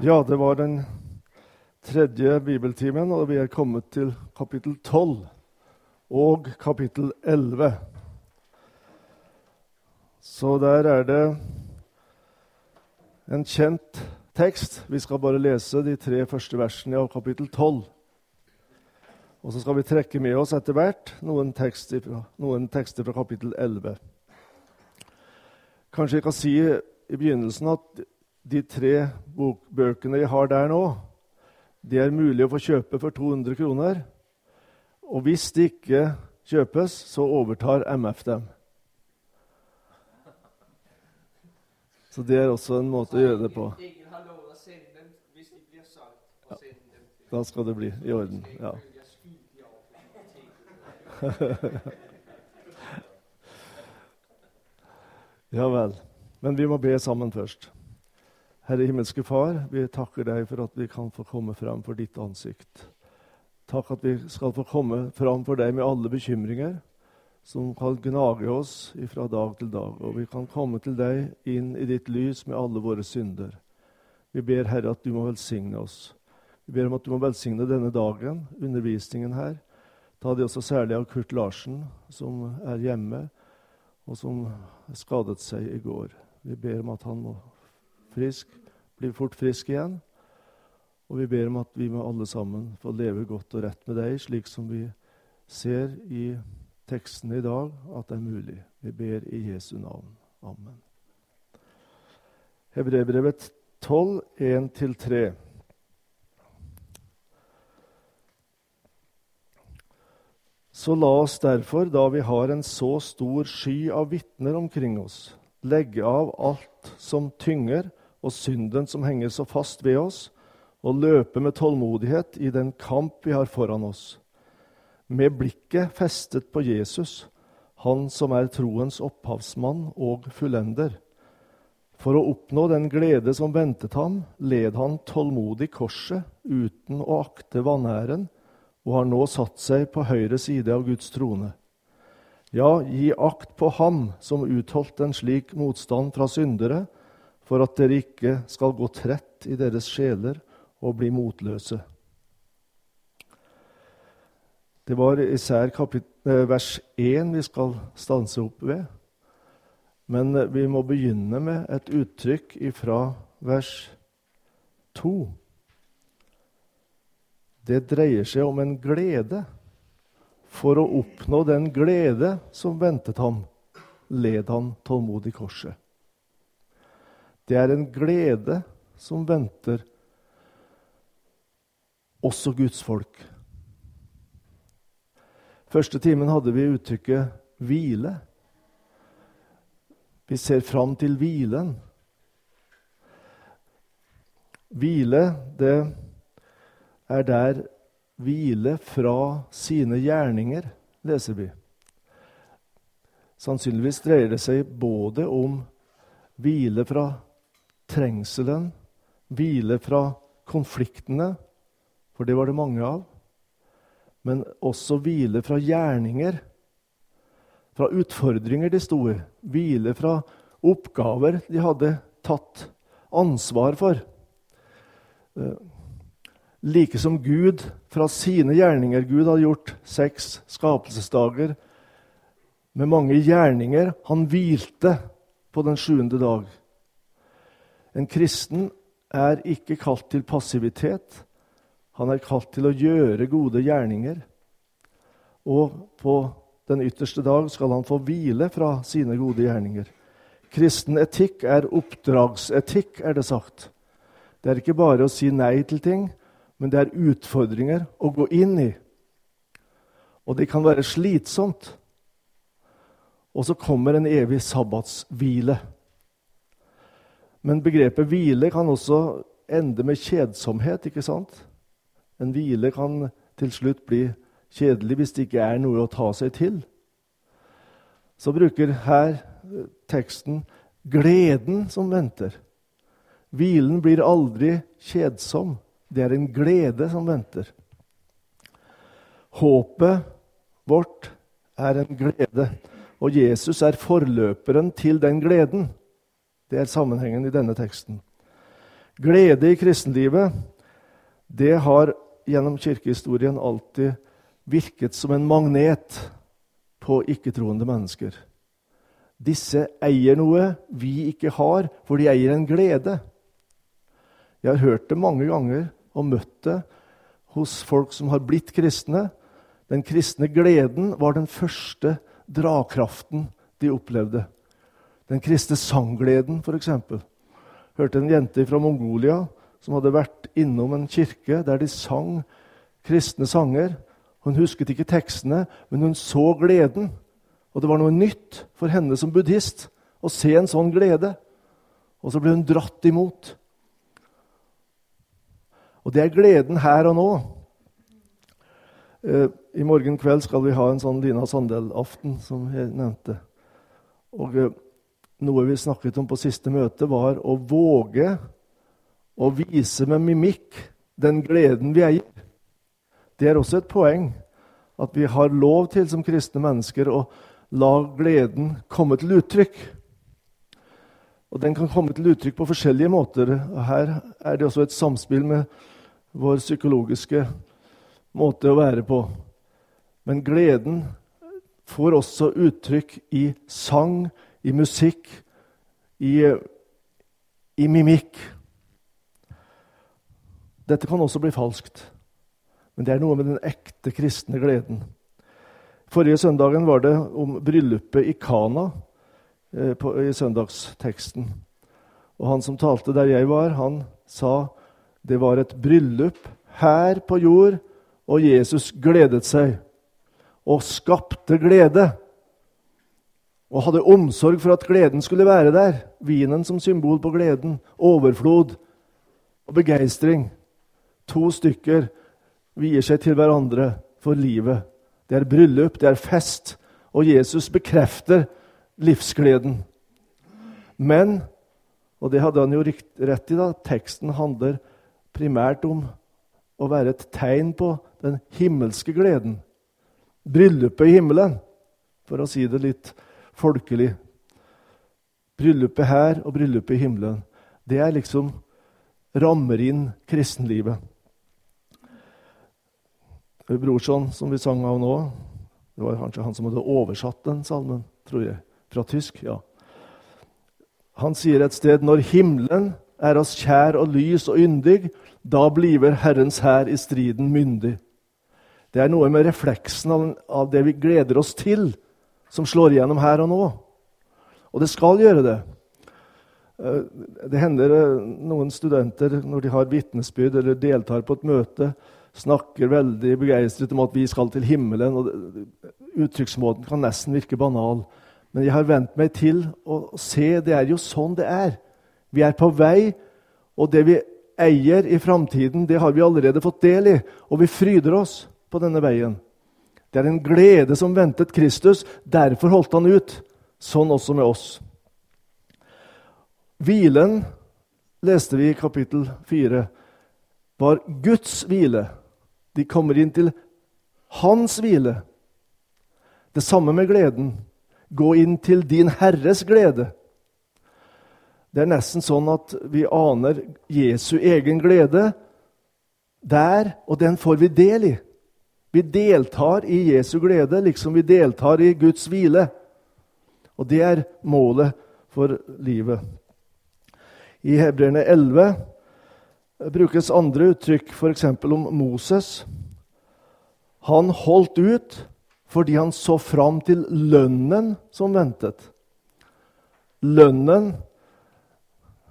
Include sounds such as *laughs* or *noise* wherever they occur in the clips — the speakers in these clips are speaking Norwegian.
Ja, det var den tredje bibeltimen, og vi er kommet til kapittel 12 og kapittel 11. Så der er det en kjent tekst. Vi skal bare lese de tre første versene av kapittel 12. Og så skal vi trekke med oss etter hvert noen tekster fra, noen tekster fra kapittel 11. Kanskje jeg kan si i begynnelsen at de tre bøkene jeg har der nå, de er mulig å få kjøpe for 200 kroner. Og hvis de ikke kjøpes, så overtar MF dem. Så det er også en måte å gjøre det på. Ja. Da skal det bli i orden. Ja. *laughs* ja vel. Men vi må be sammen først. Herre himmelske Far, vi takker deg for at vi kan få komme fram for ditt ansikt. Takk at vi skal få komme fram for deg med alle bekymringer som kan gnage oss fra dag til dag. Og vi kan komme til deg inn i ditt lys med alle våre synder. Vi ber, Herre, at du må velsigne oss. Vi ber om at du må velsigne denne dagen, undervisningen her. Ta det også særlig av Kurt Larsen, som er hjemme, og som skadet seg i går. Vi ber om at han må frisk, blir fort frisk igjen. Og vi ber om at vi må alle sammen få leve godt og rett med deg, slik som vi ser i teksten i dag at det er mulig. Vi ber i Jesu navn. Amen. Hebreerbrevet 12, 1-3. Så la oss derfor, da vi har en så stor sky av vitner omkring oss, legge av alt som tynger, og synden som henger så fast ved oss, og løpe med tålmodighet i den kamp vi har foran oss. Med blikket festet på Jesus, han som er troens opphavsmann og fullender. For å oppnå den glede som ventet ham, led han tålmodig korset uten å akte vanæren, og har nå satt seg på høyre side av Guds trone. Ja, gi akt på ham som utholdt en slik motstand fra syndere, for at dere ikke skal gå trett i deres sjeler og bli motløse. Det var især eh, vers 1 vi skal stanse opp ved. Men vi må begynne med et uttrykk fra vers 2. Det dreier seg om en glede. For å oppnå den glede som ventet ham, led han tålmodig korset. Det er en glede som venter også Guds folk. Første timen hadde vi uttrykket 'hvile'. Vi ser fram til hvilen. Hvile, det er der hvile fra sine gjerninger, leser vi. Sannsynligvis dreier det seg både om hvile fra trengselen, hvile fra konfliktene, for det var det mange av, men også hvile fra gjerninger, fra utfordringer de sto i, hvile fra oppgaver de hadde tatt ansvar for. Eh, like som Gud fra sine gjerninger Gud hadde gjort seks skapelsesdager med mange gjerninger. Han hvilte på den sjuende dag. En kristen er ikke kalt til passivitet. Han er kalt til å gjøre gode gjerninger. Og på den ytterste dag skal han få hvile fra sine gode gjerninger. Kristen etikk er oppdragsetikk, er det sagt. Det er ikke bare å si nei til ting, men det er utfordringer å gå inn i. Og det kan være slitsomt. Og så kommer en evig sabbatshvile. Men begrepet hvile kan også ende med kjedsomhet. ikke sant? En hvile kan til slutt bli kjedelig hvis det ikke er noe å ta seg til. Så bruker her eh, teksten 'gleden som venter'. Hvilen blir aldri kjedsom. Det er en glede som venter. Håpet vårt er en glede, og Jesus er forløperen til den gleden. Det er sammenhengen i denne teksten. Glede i kristenlivet, det har gjennom kirkehistorien alltid virket som en magnet på ikke-troende mennesker. Disse eier noe vi ikke har, for de eier en glede. Jeg har hørt det mange ganger og møtt det hos folk som har blitt kristne. Den kristne gleden var den første dragkraften de opplevde. Den kristne sanggleden, f.eks. Hørte en jente fra Mongolia som hadde vært innom en kirke der de sang kristne sanger. Hun husket ikke tekstene, men hun så gleden. Og det var noe nytt for henne som buddhist å se en sånn glede. Og så ble hun dratt imot. Og det er gleden her og nå. Eh, I morgen kveld skal vi ha en sånn Lina Sandel-aften, som jeg nevnte. Og eh, noe vi snakket om på siste møte, var å våge å vise med mimikk den gleden vi eier. Det er også et poeng at vi har lov til som kristne mennesker å la gleden komme til uttrykk. Og Den kan komme til uttrykk på forskjellige måter. Her er det også et samspill med vår psykologiske måte å være på. Men gleden får også uttrykk i sang, i musikk, i, i mimikk. Dette kan også bli falskt, men det er noe med den ekte kristne gleden. Forrige søndagen var det om bryllupet i Kana eh, i søndagsteksten. Og han som talte der jeg var, han sa det var et bryllup her på jord, og Jesus gledet seg og skapte glede. Og hadde omsorg for at gleden skulle være der. Vinen som symbol på gleden. Overflod og begeistring. To stykker vier seg til hverandre for livet. Det er bryllup, det er fest, og Jesus bekrefter livsgleden. Men, og det hadde han jo rett i, da, teksten handler primært om å være et tegn på den himmelske gleden. Bryllupet i himmelen, for å si det litt folkelig. Bryllupet her og bryllupet i himmelen. Det er liksom rammer inn kristenlivet. Brorson, som vi sang av nå, det var kanskje han som hadde oversatt den salmen, tror jeg, fra tysk. ja. Han sier et sted når himmelen er oss kjær og lys og yndig, da bliver Herrens hær i striden myndig. Det er noe med refleksen av, det vi gleder oss til, som slår igjennom her og nå. Og det skal gjøre det. Eh, det hender eh, noen studenter når de har vitnesbyrd eller deltar på et møte, snakker veldig begeistret om at vi skal til himmelen. og Uttrykksmåten kan nesten virke banal. Men jeg har vent meg til å se det er jo sånn det er. Vi er på vei, og det vi eier i framtiden, det har vi allerede fått del i. Og vi fryder oss på denne veien. Det er en glede som ventet Kristus. Derfor holdt han ut. Sånn også med oss. Hvilen, leste vi i kapittel 4, var Guds hvile. De kommer inn til hans hvile. Det samme med gleden. Gå inn til din Herres glede. Det er nesten sånn at vi aner Jesu egen glede der, og den får vi del i. Vi deltar i Jesu glede liksom vi deltar i Guds hvile. Og det er målet for livet. I Hebreerne 11 brukes andre uttrykk, f.eks. om Moses. Han holdt ut fordi han så fram til lønnen som ventet. Lønnen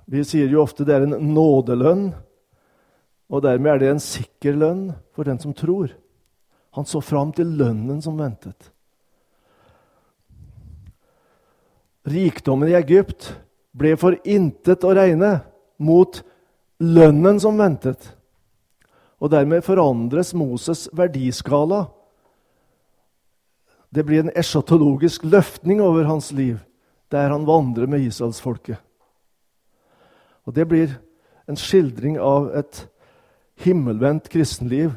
Vi sier jo ofte det er en nådelønn, og dermed er det en sikker lønn for den som tror. Han så fram til lønnen som ventet. Rikdommen i Egypt ble for intet å regne mot lønnen som ventet. Og dermed forandres Moses' verdiskala. Det blir en eschatologisk løftning over hans liv, der han vandrer med israelsfolket. Og det blir en skildring av et himmelvendt kristenliv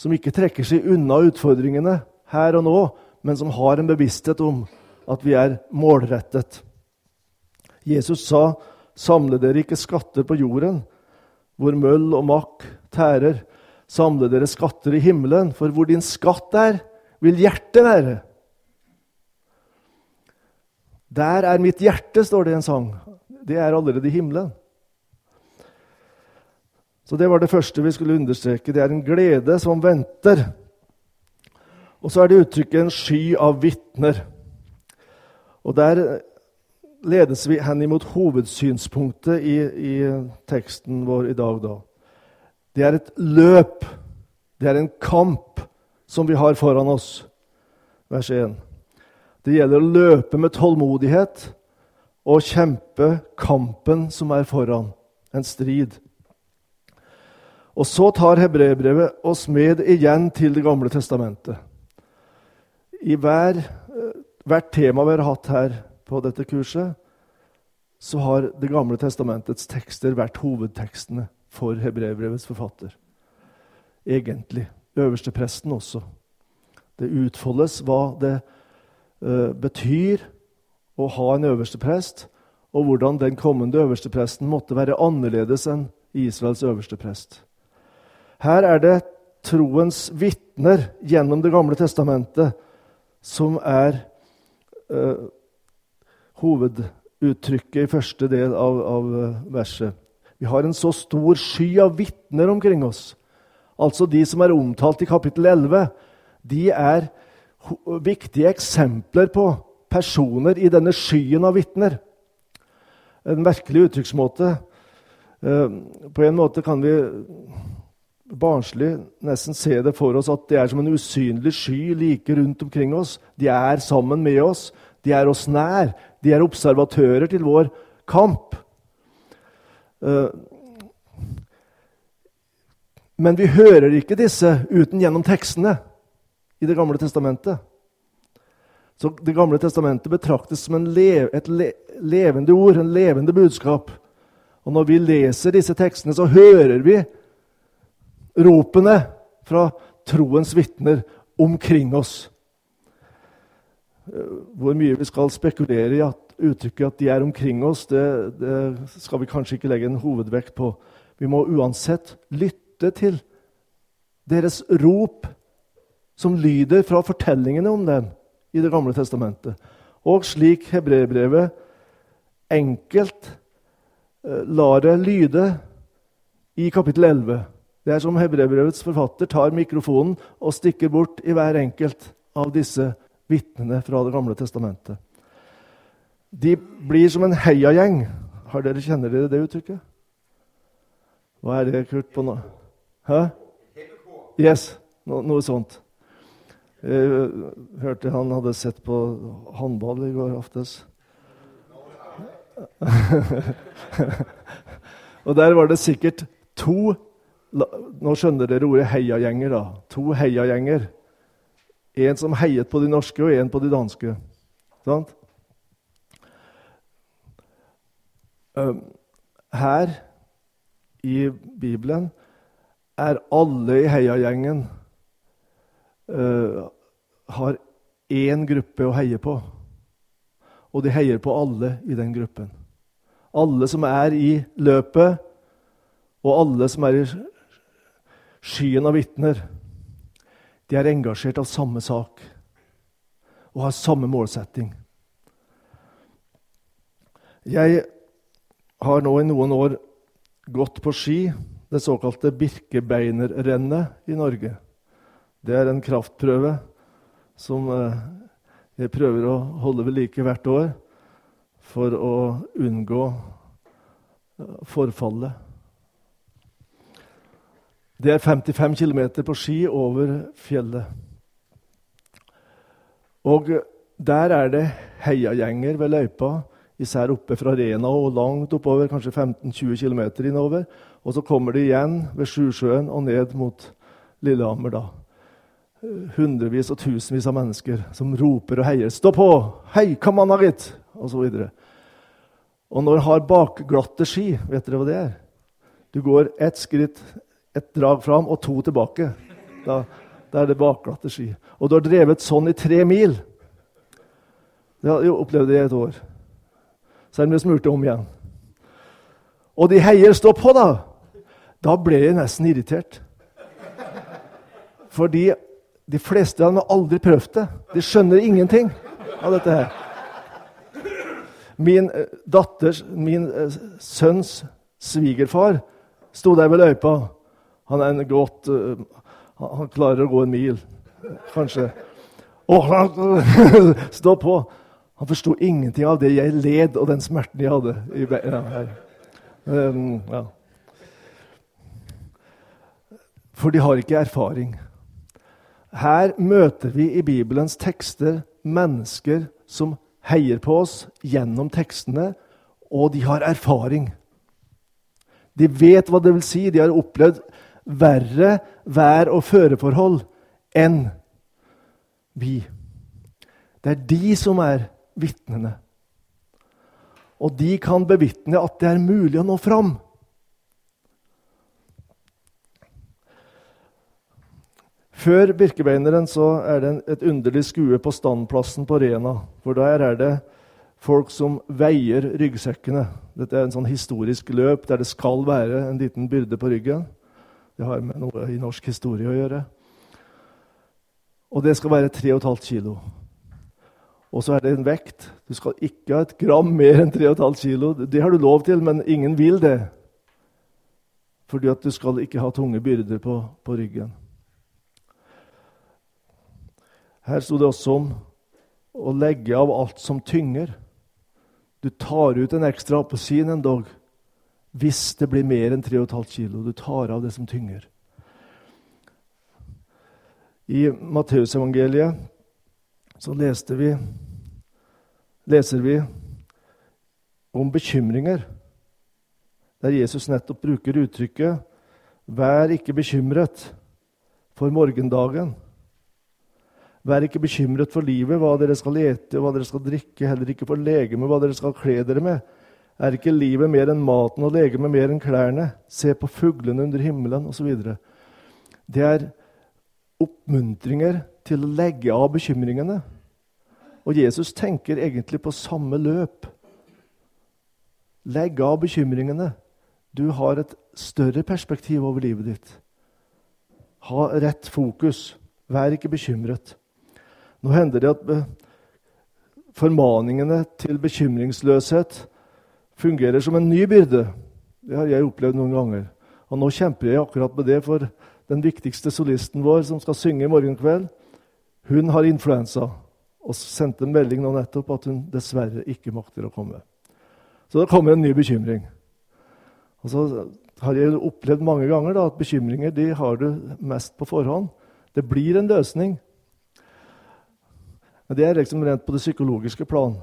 som ikke trekker seg unna utfordringene her og nå, men som har en bevissthet om at vi er målrettet. Jesus sa, 'Samle dere ikke skatter på jorden', hvor møll og makk tærer. Samle dere skatter i himmelen, for hvor din skatt er, vil hjertet være. Der er mitt hjerte, står det i en sang. Det er allerede i himmelen. Så Det var det første vi skulle understreke. Det er en glede som venter. Og så er det uttrykket 'en sky av vitner'. Og Der ledes vi hen imot hovedsynspunktet i, i teksten vår i dag. da. Det er et løp, det er en kamp som vi har foran oss. Vers 1. Det gjelder å løpe med tålmodighet og kjempe kampen som er foran. En strid. Og så tar hebreerbrevet oss med igjen til Det gamle testamentet. I hver, eh, hvert tema vi har hatt her på dette kurset, så har Det gamle testamentets tekster vært hovedtekstene for hebreerbrevets forfatter. Egentlig. Øverstepresten også. Det utfoldes hva det uh, betyr å ha en øversteprest, og hvordan den kommende øverstepresten måtte være annerledes enn Israels øversteprest. Her er det troens vitner gjennom Det gamle testamentet som er uh, hoveduttrykket i første del av, av uh, verset. Vi har en så stor sky av vitner omkring oss. Altså de som er omtalt i kapittel 11. De er viktige eksempler på personer i denne skyen av vitner. En merkelig uttrykksmåte. Uh, på en måte kan vi barnslig nesten se det for oss at det er som en usynlig sky like rundt omkring oss. De er sammen med oss, de er oss nær, de er observatører til vår kamp. Eh, men vi hører ikke disse uten gjennom tekstene i Det gamle testamentet. Så Det gamle testamentet betraktes som lev, et le, levende ord, en levende budskap. Og når vi leser disse tekstene, så hører vi ropene fra troens vitner omkring oss. Hvor mye vi skal spekulere i at uttrykket at de er omkring oss, det, det, skal vi kanskje ikke legge en hovedvekt på. Vi må uansett lytte til deres rop som lyder fra fortellingene om dem i Det gamle testamentet. Og slik hebreerbrevet enkelt eh, lar det lyde i kapittel 11. Det er som hebreerbrevets forfatter tar mikrofonen og stikker bort i hver enkelt av disse vitnene fra Det gamle testamentet. De blir som en heiagjeng. Kjenner dere det uttrykket? Hva er det, Kurt? på nå? Hæ? Yes, no, noe sånt. Jeg hørte han hadde sett på håndball i går aftes. *laughs* og der var det sikkert to Nå skjønner dere ordet heiagjenger. da. To heiagjenger. En som heiet på de norske, og en på de danske. Sant? Her i Bibelen er alle i heiagjengen uh, har én gruppe å heie på. Og de heier på alle i den gruppen. Alle som er i løpet, og alle som er i skyen av vitner, de er engasjert av samme sak og har samme målsetting. Jeg har nå i noen år gått på ski, det såkalte Birkebeinerrennet i Norge. Det er en kraftprøve som eh, jeg prøver å holde ved like hvert år for å unngå eh, forfallet. Det er 55 km på ski over fjellet. Og der er det heiagjenger ved løypa især oppe fra Rena og langt oppover, kanskje 15-20 km innover. Og så kommer de igjen ved Sjusjøen og ned mot Lillehammer. da. Hundrevis og tusenvis av mennesker som roper og heier. 'Stå på! Hei, kom an, gitt!' Og så videre. Og når du har bakglatte ski, vet dere hva det er? Du går ett skritt, ett drag fram og to tilbake. Da, da er det bakglatte ski. Og du har drevet sånn i tre mil. Det har jeg opplevd i et år selv om jeg smurte om igjen. Og de heier 'stå på', da! Da ble jeg nesten irritert. Fordi de fleste av dem har aldri prøvd det. De skjønner ingenting av dette her. Min eh, datters, min eh, sønns svigerfar sto der ved løypa. Han er en godt uh, Han klarer å gå en mil, kanskje. Og han *laughs* stå på. Han forsto ingenting av det jeg led, og den smerten jeg hadde. I, ja, um, ja. For de har ikke erfaring. Her møter vi i Bibelens tekster mennesker som heier på oss gjennom tekstene, og de har erfaring. De vet hva det vil si. De har opplevd verre vær- og føreforhold enn vi. Det er de som er vitnene. Og de kan bevitne at det er mulig å nå fram. Før Birkebeineren så er det et underlig skue på standplassen på Rena. For der er det folk som veier ryggsekkene. Dette er en sånn historisk løp der det skal være en liten byrde på ryggen. Det har med noe i norsk historie å gjøre. Og det skal være 3,5 kilo. Og så er det en vekt. Du skal ikke ha et gram mer enn 3,5 kilo. Det har du lov til, men ingen vil det. Fordi at du skal ikke ha tunge byrder på, på ryggen. Her sto det også om å legge av alt som tynger. Du tar ut en ekstra appelsin en dag hvis det blir mer enn 3,5 kilo. Du tar av det som tynger. I Matteusevangeliet så leste vi, leser vi om bekymringer, der Jesus nettopp bruker uttrykket 'Vær ikke bekymret for morgendagen'. Vær ikke bekymret for livet, hva dere skal ete og hva dere skal drikke, heller ikke for legemet, hva dere skal kle dere med. Er ikke livet mer enn maten og legemet mer enn klærne? Se på fuglene under himmelen osv. Det er oppmuntringer til å legge av bekymringene. Og Jesus tenker egentlig på samme løp. Legg av bekymringene. Du har et større perspektiv over livet ditt. Ha rett fokus. Vær ikke bekymret. Nå hender det at formaningene til bekymringsløshet fungerer som en ny byrde. Det har jeg opplevd noen ganger. Og nå kjemper jeg akkurat med det, for den viktigste solisten vår som skal synge i morgen kveld, hun har influensa og sendte en melding nå nettopp at hun dessverre ikke makter å komme. Så da kommer en ny bekymring. Og så har jeg opplevd mange ganger da, at bekymringer de har du mest på forhånd. Det blir en løsning. Men Det er liksom rent på det psykologiske plan.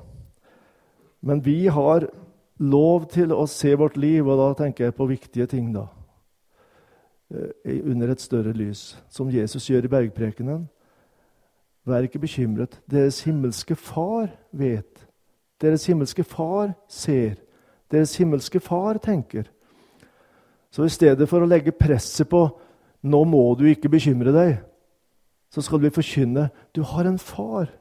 Men vi har lov til å se vårt liv, og da tenker jeg på viktige ting, da. Eh, under et større lys, som Jesus gjør i bergprekenen. Vær ikke bekymret. Deres himmelske Far vet. Deres himmelske Far ser. Deres himmelske Far tenker. Så i stedet for å legge presset på 'nå må du ikke bekymre deg', så skal vi forkynne 'du har en far'.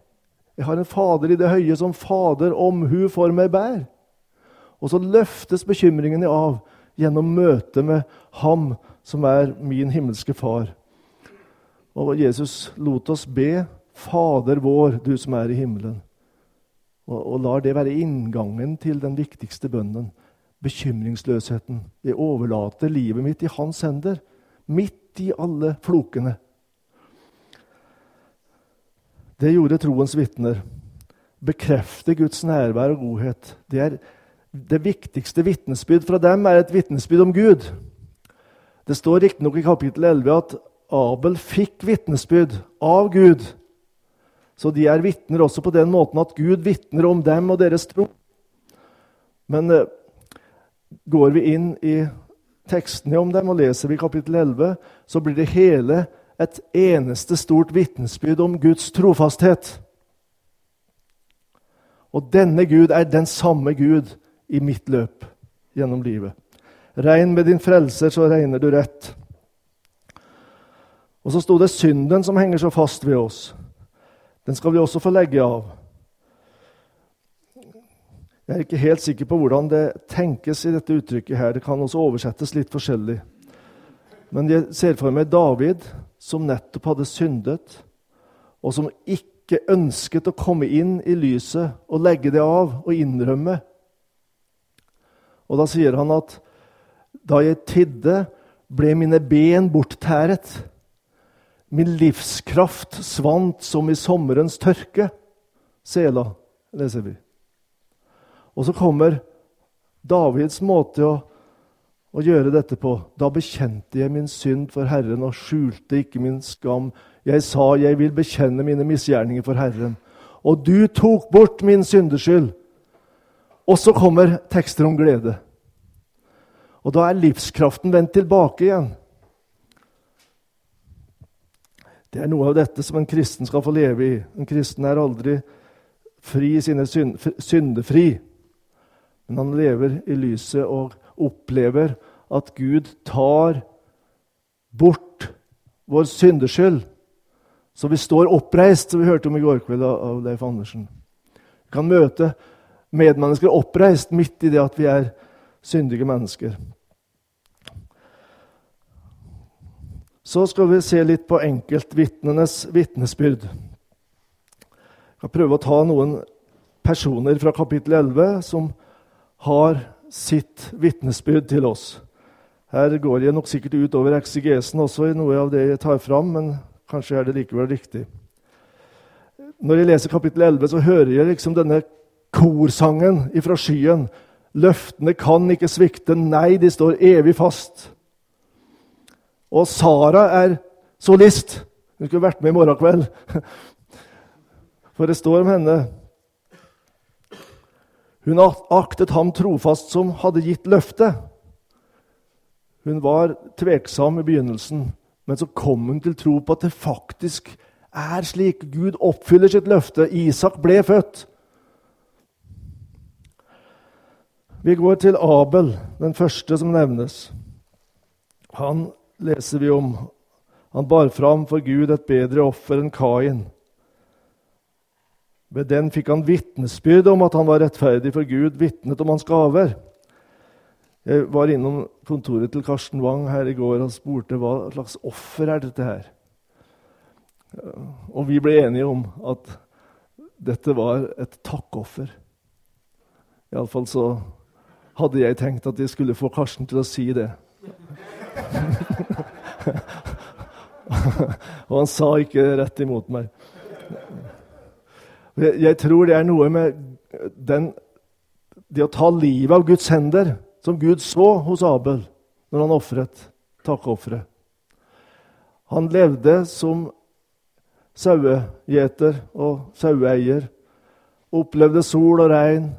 Jeg har en Fader i det høye som Fader omhu for meg bær. Og så løftes bekymringene av gjennom møtet med Ham som er min himmelske Far. Og Jesus lot oss be Fader vår, du som er i himmelen. Og, og lar det være inngangen til den viktigste bønnen. Bekymringsløsheten. Jeg overlater livet mitt i hans hender. Midt i alle flokene. Det gjorde troens vitner. Bekrefte Guds nærvær og godhet. Det, er, det viktigste vitnesbyrd fra dem er et vitnesbyrd om Gud. Det står riktignok i kapittel 11 at Abel fikk vitnesbyrd av Gud så de er vitner også på den måten at Gud vitner om dem og deres tro. Men eh, går vi inn i tekstene om dem og leser vi kapittel 11, så blir det hele et eneste stort vitnesbyrd om Guds trofasthet. Og denne Gud er den samme Gud i mitt løp gjennom livet. Regn med din frelser, så regner du rett. Og så sto det synden som henger så fast ved oss. Den skal vi også få legge av. Jeg er ikke helt sikker på hvordan det tenkes i dette uttrykket. her. Det kan også oversettes litt forskjellig. Men jeg ser for meg David, som nettopp hadde syndet, og som ikke ønsket å komme inn i lyset og legge det av og innrømme. Og da sier han at da jeg tidde, ble mine ben borttæret. Min livskraft svant som i sommerens tørke. Sela, leser vi. Og så kommer Davids måte å å gjøre dette på. Da bekjente jeg min synd for Herren og skjulte ikke min skam. Jeg sa, jeg vil bekjenne mine misgjerninger for Herren. Og du tok bort min syndeskyld. Og så kommer tekster om glede. Og da er livskraften vendt tilbake igjen. Det er noe av dette som en kristen skal få leve i. En kristen er aldri fri i sine synd, syndefri. Men han lever i lyset og opplever at Gud tar bort vår syndeskyld. Så vi står oppreist, som vi hørte om i går kveld av Leif Andersen. Vi kan møte medmennesker oppreist midt i det at vi er syndige mennesker. Så skal vi se litt på enkeltvitnenes vitnesbyrd. Jeg skal prøve å ta noen personer fra kapittel 11 som har sitt vitnesbyrd til oss. Her går jeg nok sikkert ut over eksigesen også i noe av det jeg tar fram, men kanskje er det likevel riktig. Når jeg leser kapittel 11, så hører jeg liksom denne korsangen ifra skyen. Løftene kan ikke svikte. Nei, de står evig fast. Og Sara er solist. Hun skulle vært med i morgen kveld. For det står om henne hun aktet ham trofast som hadde gitt løftet. Hun var tveksom i begynnelsen, men så kom hun til tro på at det faktisk er slik. Gud oppfyller sitt løfte. Isak ble født. Vi går til Abel, den første som nevnes. Han leser vi om. Han bar fram for Gud et bedre offer enn Kain. Ved den fikk han vitnesbyrd om at han var rettferdig for Gud, vitnet om hans gaver. Jeg var innom kontoret til Karsten Wang her i går og spurte hva slags offer er dette her. Og vi ble enige om at dette var et takkoffer. Iallfall så hadde jeg tenkt at jeg skulle få Karsten til å si det. *laughs* og han sa ikke rett imot meg. Jeg tror det er noe med den, det å ta livet av Guds hender, som Gud så hos Abel når han ofret takkofferet. Han levde som sauegjeter og saueeier. Opplevde sol og regn,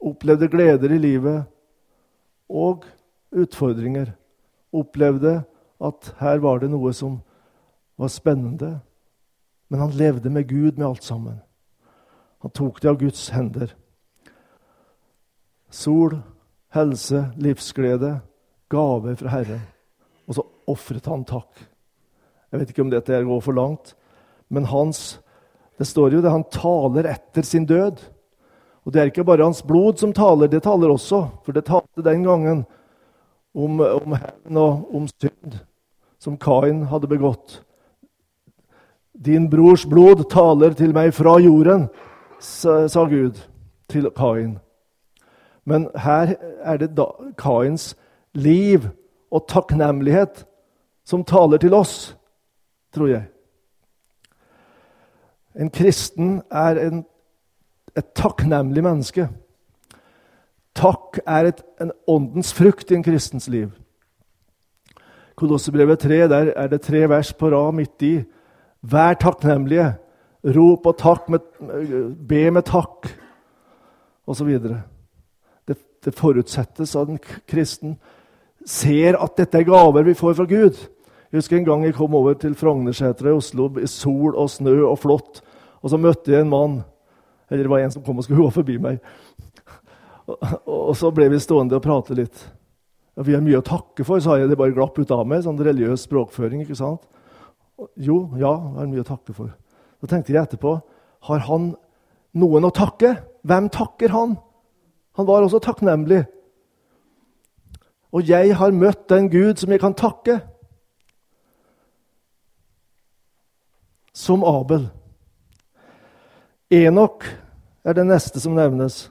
opplevde gleder i livet og utfordringer. Opplevde at her var det noe som var spennende. Men han levde med Gud med alt sammen. Han tok det av Guds hender. Sol, helse, livsglede, gaver fra Herren. Og så ofret han takk. Jeg vet ikke om dette går for langt, men hans, det står jo det, han taler etter sin død. Og det er ikke bare hans blod som taler, det taler også. For det talte den gangen om, om hevn og om synd som Kain hadde begått. Din brors blod taler til meg fra jorden, sa Gud til Kain. Men her er det da Kains liv og takknemlighet som taler til oss, tror jeg. En kristen er en, et takknemlig menneske. Takk er et, en åndens frukt i en kristens liv. Kolossebrevet 3, der er det tre vers på rad midt i. Vær takknemlige, Rop og takk med, be med takk, osv. Det, det forutsettes at en kristen ser at dette er gaver vi får fra Gud. Jeg husker en gang jeg kom over til Frognersetra i Oslo i sol og snø og flott. Og så møtte jeg en mann. Eller det var en som kom og skulle *laughs* gå forbi meg. Og, og så ble vi stående og prate litt. Ja, vi har mye å takke for, sa jeg. Det bare glapp ut av meg. Sånn religiøs språkføring. ikke sant? Jo, ja, jeg har mye å takke for. Så tenkte jeg etterpå har han noen å takke? Hvem takker han? Han var også takknemlig. Og jeg har møtt den Gud som jeg kan takke. Som Abel. Enok er det neste som nevnes.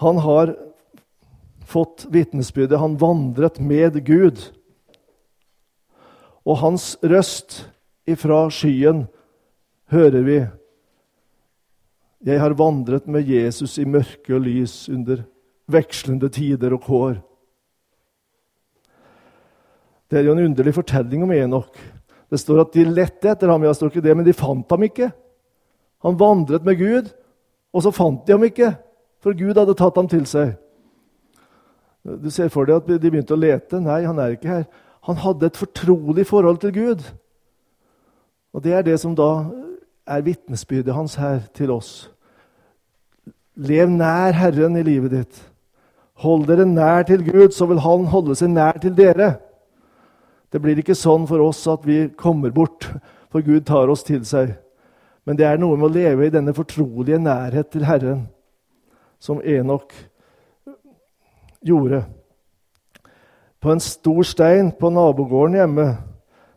Han har fått vitnesbyrdet. Han vandret med Gud. Og hans røst ifra skyen hører vi. Jeg har vandret med Jesus i mørke og lys under vekslende tider og kår. Det er jo en underlig fortelling om Enok. Det står at de lette etter ham, ja, står ikke det, men de fant ham ikke. Han vandret med Gud, og så fant de ham ikke, for Gud hadde tatt ham til seg. Du ser for deg at de begynte å lete. Nei, han er ikke her. Han hadde et fortrolig forhold til Gud. Og det er det som da er vitnesbyrdet hans her til oss. Lev nær Herren i livet ditt. Hold dere nær til Gud, så vil Han holde seg nær til dere. Det blir ikke sånn for oss at vi kommer bort, for Gud tar oss til seg. Men det er noe med å leve i denne fortrolige nærhet til Herren, som Enok gjorde. På en stor stein på nabogården hjemme,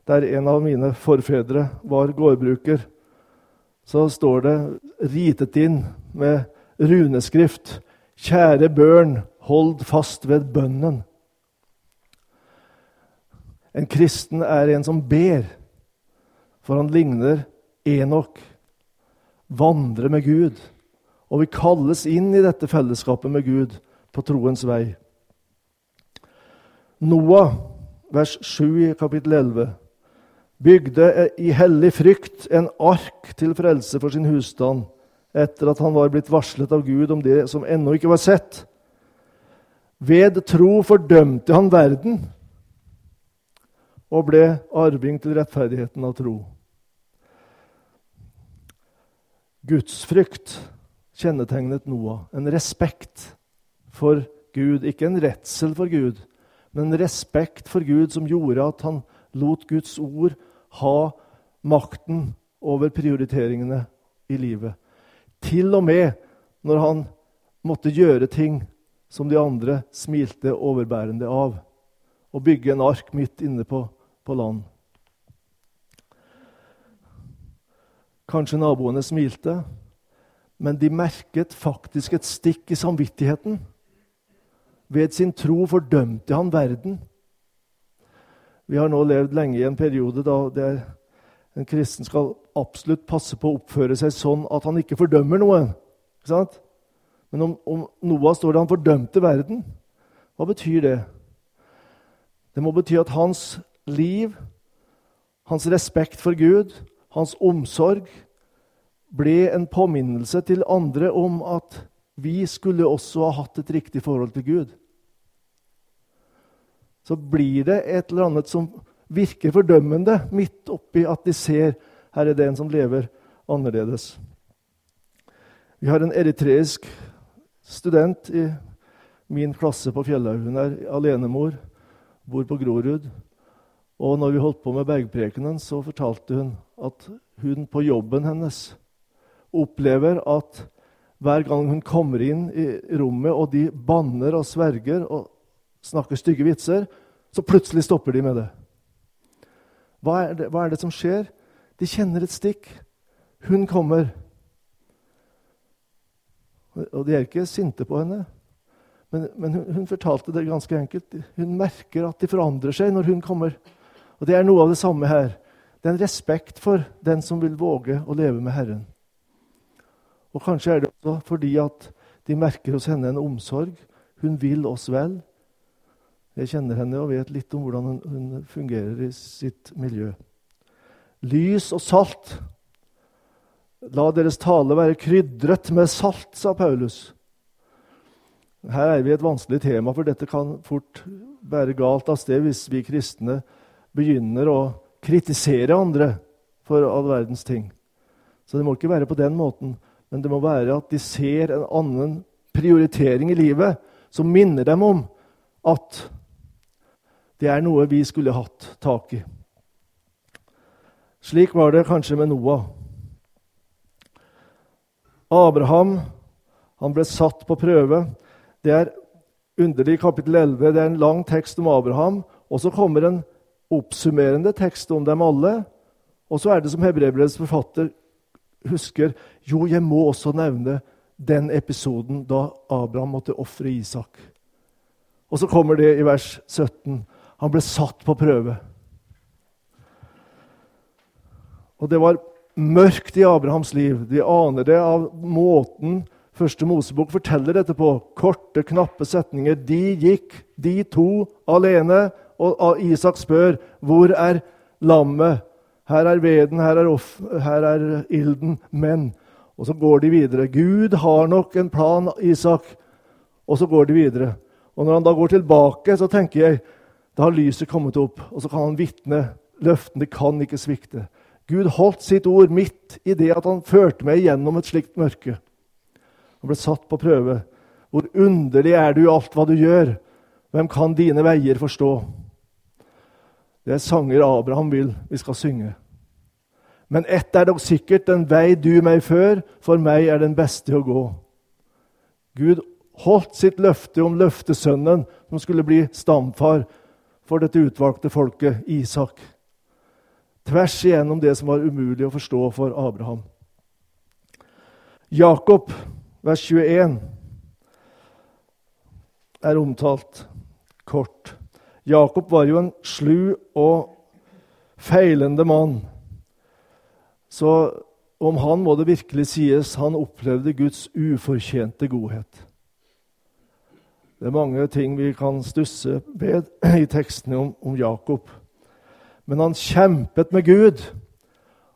der en av mine forfedre var gårdbruker, så står det ritet inn med runeskrift Kjære børn, hold fast ved bønnen. En kristen er en som ber, for han ligner Enok. Vandrer med Gud. Og vi kalles inn i dette fellesskapet med Gud på troens vei. Noah, vers 7 i kapittel 11, bygde i hellig frykt en ark til frelse for sin husstand etter at han var blitt varslet av Gud om det som ennå ikke var sett. Ved tro fordømte han verden og ble arving til rettferdigheten av tro. Gudsfrykt kjennetegnet Noah. En respekt for Gud. Ikke en redsel for Gud, men en respekt for Gud som gjorde at han lot Guds ord ha makten over prioriteringene i livet. Til og med når han måtte gjøre ting som de andre smilte overbærende av. Å bygge en ark midt inne på på land. Kanskje naboene smilte, men de merket faktisk et stikk i samvittigheten. Ved sin tro fordømte han verden. Vi har nå levd lenge i en periode da en kristen skal absolutt passe på å oppføre seg sånn at han ikke fordømmer noen. Ikke Men om, om Noah står det han fordømte verden. Hva betyr det? Det må bety at hans liv, hans respekt for Gud, hans omsorg, ble en påminnelse til andre om at vi skulle også ha hatt et riktig forhold til Gud. Så blir det et eller annet som virker fordømmende midt oppi at de ser her er det en som lever annerledes. Vi har en eritreisk student i min klasse på Fjellhaug. Hun er alenemor, bor på Grorud. Og når vi holdt på med bergprekenen, så fortalte hun at hun på jobben hennes opplever at hver gang hun kommer inn i rommet, og de banner og sverger og snakker stygge vitser, så plutselig stopper de med det. Hva er det, hva er det som skjer? De kjenner et stikk. Hun kommer. Og de er ikke sinte på henne. Men, men hun, hun, fortalte det ganske enkelt. Hun merker at de forandrer seg når hun kommer. Og Det er noe av det samme her. Det er en respekt for den som vil våge å leve med Herren. Og Kanskje er det også fordi at de merker hos henne en omsorg. Hun vil oss vel. Jeg kjenner henne og vet litt om hvordan hun, fungerer i sitt miljø. Lys og salt. La deres tale være krydret med salt, sa Paulus. Her er vi et vanskelig tema, for dette kan fort bære galt av sted hvis vi kristne begynner å kritisere andre for all verdens ting. Så det må ikke være på den måten, men det må være at de ser en annen prioritering i livet som minner dem om at det er noe vi skulle hatt tak i. Slik var det kanskje med Noah. Abraham han ble satt på prøve. Det er underlig kapittel 11. Det er en lang tekst om Abraham. Og så kommer en oppsummerende tekst om dem alle. Og så er det som hebreerbrevets forfatter husker Jo, jeg må også nevne den episoden da Abraham måtte ofre Isak. Og så kommer det i vers 17. Han ble satt på prøve. Og det var mørkt i Abrahams liv. De aner det av måten Første Mosebok forteller dette på. Korte, knappe setninger. De gikk, de to, alene. Og Isak spør, 'Hvor er lammet?' Her er veden, her er, off, her er ilden. Men Og så går de videre. Gud har nok en plan, Isak. Og så går de videre. Og når han da går tilbake, så tenker jeg da har lyset kommet opp, og så kan han vitne. Løftene kan ikke svikte. Gud holdt sitt ord midt i det at han førte meg gjennom et slikt mørke. Han ble satt på prøve. Hvor underlig er du i alt hva du gjør? Hvem kan dine veier forstå? Det er sanger Abraham vil vi skal synge. Men ett er dog sikkert, den vei du meg før, for meg er den beste å gå. Gud holdt sitt løfte om løftesønnen som skulle bli stamfar for dette utvalgte folket, Isak. Tvers igjennom det som var umulig å forstå for Abraham. Jakob, vers 21, er omtalt kort. Jakob var jo en slu og feilende mann. Så om han må det virkelig sies han opplevde Guds ufortjente godhet. Det er mange ting vi kan stusse ved i tekstene om, om Jakob. Men han kjempet med Gud,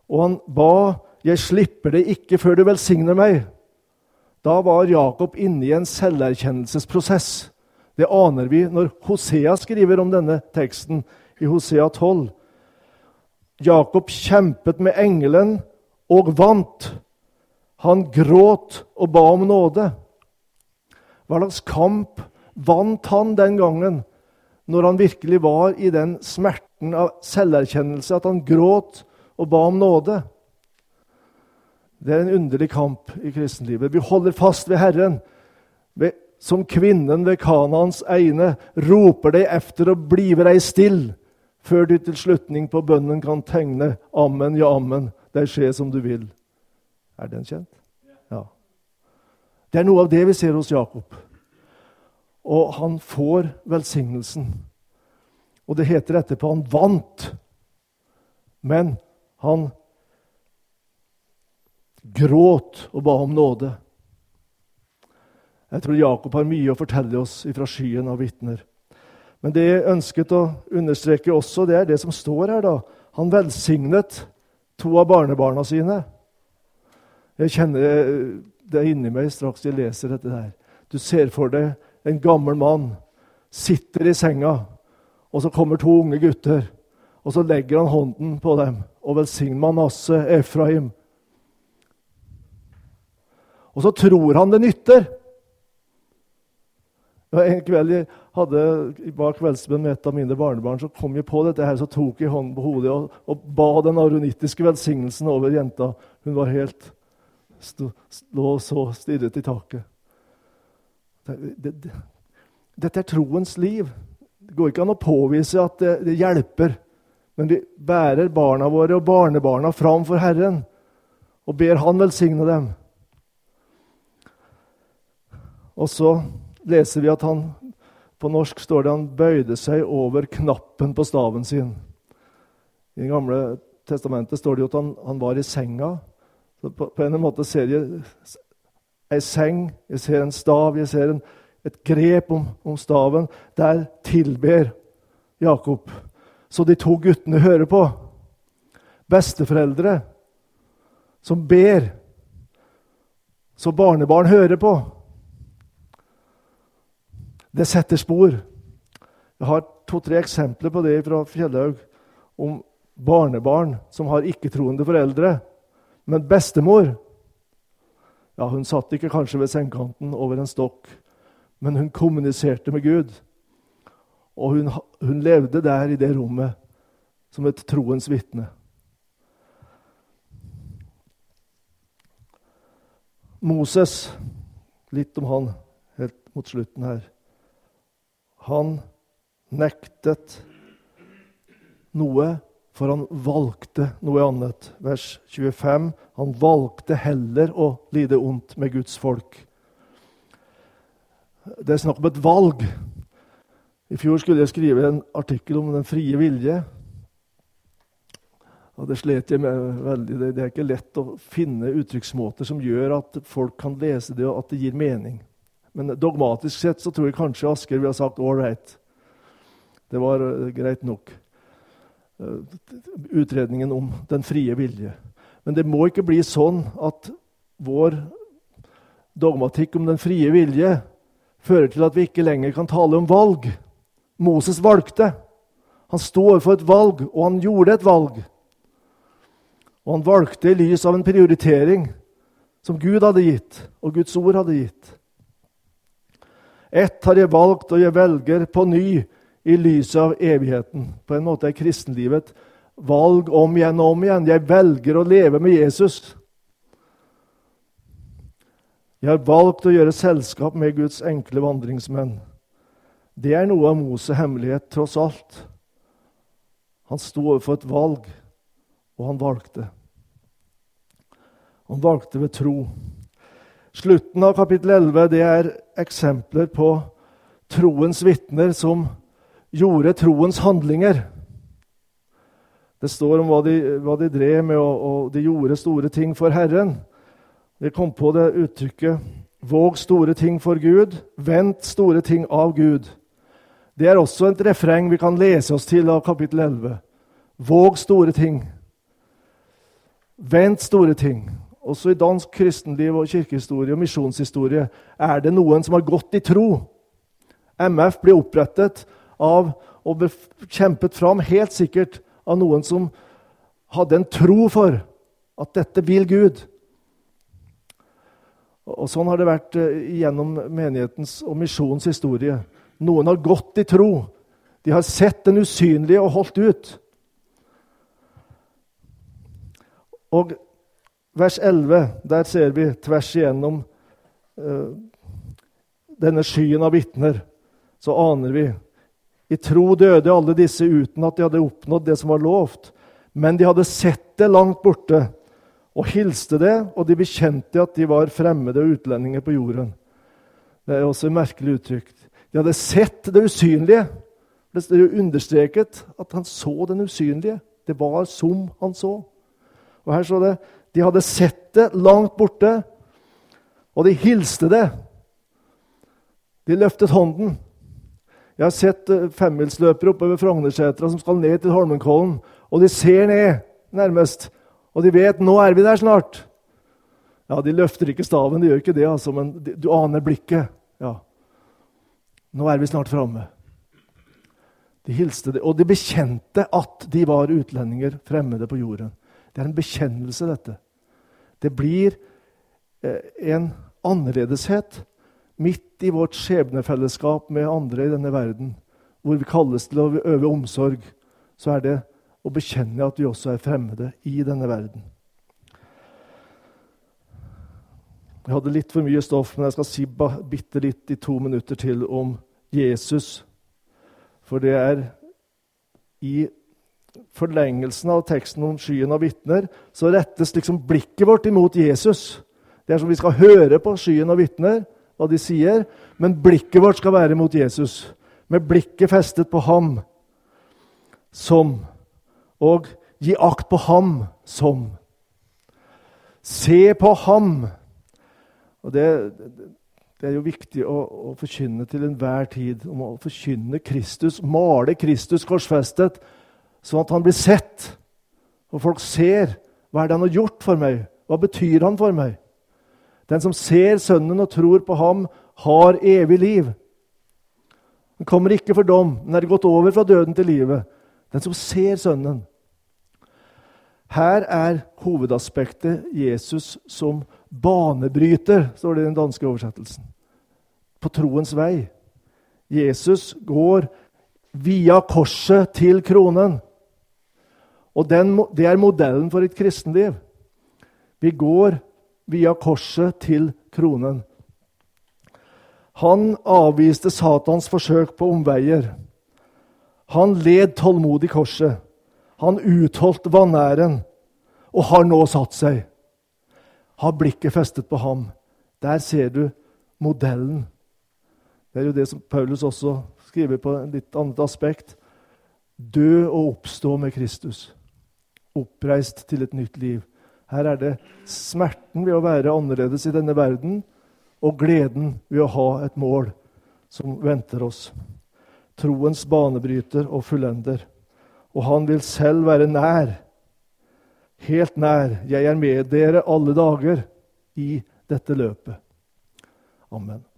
og han ba 'Jeg slipper det ikke før du velsigner meg'. Da var Jakob inne i en selverkjennelsesprosess. Det aner vi når Hosea skriver om denne teksten i Hosea 12. Jakob kjempet med engelen og vant. Han gråt og ba om nåde. Hva slags kamp vant han den gangen, når han virkelig var i den smerten av selverkjennelse at han gråt og ba om nåde? Det er en underlig kamp i kristenlivet. Vi holder fast ved Herren. Som kvinnen ved Kanans eine roper deg efter å blive deg still, før du til slutning på bønnen kan tegne Ammen, ja, ammen, det skjer som du vil. Er den kjent? Ja. Det er noe av det vi ser hos Jakob. Og han får velsignelsen. Og det heter etterpå han vant. Men han gråt og ba om nåde. Jeg tror Jakob har mye å fortelle oss fra skyen av vitner. Men det jeg ønsket å understreke også, det er det som står her. da. Han velsignet to av barnebarna sine. Jeg kjenner det inni meg straks jeg leser dette her. Du ser for deg en gammel mann sitter i senga, og så kommer to unge gutter. Og så legger han hånden på dem og velsigner Manasseh, Efraim. Og så tror han det nytter. En kveld jeg hadde bak kveldsbønn med et av mine barnebarn, så kom jeg på dette her, så tok jeg hånden på hodet og, og ba den aronittiske velsignelsen over jenta. Hun var helt stå, lå så stirret i taket. Det, det, det, dette er troens liv. Det går ikke an å påvise at det, hjelper. Men vi bærer barna våre og barnebarna fram for Herren og ber Han velsigne dem. Og så leser vi at han på norsk står det han bøyde seg over knappen på staven sin. I Det gamle testamentet står det jo at han, han var i senga. Så på, på, en måte ser jeg ei seng, jeg ser en stav, jeg ser en, et grep om, om, staven. Der tilber Jakob. Så de to guttene hører på. Besteforeldre som ber. Så barnebarn hører på. Det setter spor. Jeg har to-tre eksempler på det fra Fjellhaug om barnebarn som har ikke-troende foreldre. Men bestemor ja, Hun satt ikke kanskje ved sengekanten over en stokk, men hun kommuniserte med Gud. Og hun, hun levde der i det rommet som et troens vitne. Moses, litt om han helt mot slutten her. Han nektet noe for han valgte noe annet. Vers 25. Han valgte heller å lide ondt med Guds folk. Det er snakk om et valg. I fjor skulle jeg skrive en artikkel om den frie vilje. Og Det slet jeg med veldig. Det er ikke lett å finne uttrykksmåter som gjør at folk kan lese det, og at det gir mening. Men dogmatisk sett så tror jeg kanskje Asker ville sagt 'all right'. Det var uh, greit nok. Uh, utredningen om den frie vilje. Men det må ikke bli sånn at vår dogmatikk om den frie vilje fører til at vi ikke lenger kan tale om valg. Moses valgte. Han sto for et valg, og han gjorde et valg. Og han valgte i lys av en prioritering som Gud hadde gitt, og Guds ord hadde gitt. Ett har jeg valgt, og jeg velger på ny i lyset av evigheten. På en måte er kristenlivet valg om igjen og om igjen. Jeg velger å leve med Jesus. Jeg har valgt å gjøre selskap med Guds enkle vandringsmenn. Det er noe av Moses' hemmelighet, tross alt. Han sto overfor et valg, og han valgte. Han valgte ved tro. Slutten av kapittel 11 det er eksempler på troens vitner som gjorde troens handlinger. Det står om hva de, hva de drev med, og, og de gjorde store ting for Herren. Vi kom på det uttrykket 'våg store ting for Gud', 'vent store ting av Gud'. Det er også et refreng vi kan lese oss til av kapittel 11. Våg store ting. Vent store ting. Også i dansk kristenliv og kirkehistorie og misjonshistorie er det noen som har gått i tro. MF ble opprettet av og kjempet fram helt sikkert av noen som hadde en tro for at dette vil Gud. Og Sånn har det vært eh, gjennom menighetens og misjonens historie. Noen har gått i tro. De har sett den usynlige og holdt ut. Og vers 11, der ser vi tvers igjennom uh, denne skyen av vitner, så aner vi I tro døde alle disse uten at de hadde oppnådd det som var lovt. Men de hadde sett det langt borte og hilste det, og de bekjente at de var fremmede og utlendinger på jorden. Det er også merkelig uttrykk. De hadde sett det usynlige. Det er jo understreket at han så den usynlige. Det var som han så. Og her står det de hadde sett det langt borte, og de hilste det. De løftet hånden. Jeg har sett eh, femmilsløpere ved Frognersetra som skal ned til Holmenkollen, og de ser ned, nærmest. Og de vet nå er vi der snart. Ja, De løfter ikke staven, de gjør ikke det, altså, men du aner blikket. Ja. Nå er vi snart framme. De hilste det, og de bekjente at de var utlendinger, fremmede på jorden. Det er en bekjennelse, dette. Det blir eh, en annerledeshet midt i vårt skjebnefellesskap med andre i denne verden, hvor vi kalles til å øve omsorg. Så er det å bekjenne at vi også er fremmede i denne verden. Jeg hadde litt for mye stoff, men jeg skal si bitte litt i to minutter til om Jesus. For det er i forlengelsen av teksten om skyen av vitner så rettes liksom blikket vårt imot Jesus. Det er som vi skal høre på skyen av vitner, hva de sier, men blikket vårt skal være mot Jesus. Med blikket festet på ham som og gi akt på ham som. Se på ham. Og det, det er jo viktig å, å forkynne til enhver tid. Om å forkynne Kristus, male Kristus korsfestet, sånn at han blir sett. Og folk ser hva er det han har gjort for meg. Hva betyr han for meg? Den som ser Sønnen og tror på ham, har evig liv. Den kommer ikke for dom, men er gått over fra døden til livet. Den som ser Sønnen. Her er hovedaspektet Jesus som banebryter, står det i den danske oversettelsen. På troens vei. Jesus går via korset til kronen. Og den, Det er modellen for et kristenliv. Vi går via korset til kronen. Han avviste Satans forsøk på omveier. Han led tålmodig korset. Han utholdt vanæren og har nå satt seg. Har blikket festet på ham. Der ser du modellen. Det er jo det som Paulus også skriver på en litt annet aspekt. Dø og oppstå med Kristus. Oppreist til et nytt liv. Her er det smerten ved å være annerledes i denne verden og gleden ved å ha et mål som venter oss. Troens banebryter og fullender. Og han vil selv være nær, helt nær. Jeg er med dere alle dager i dette løpet. Amen.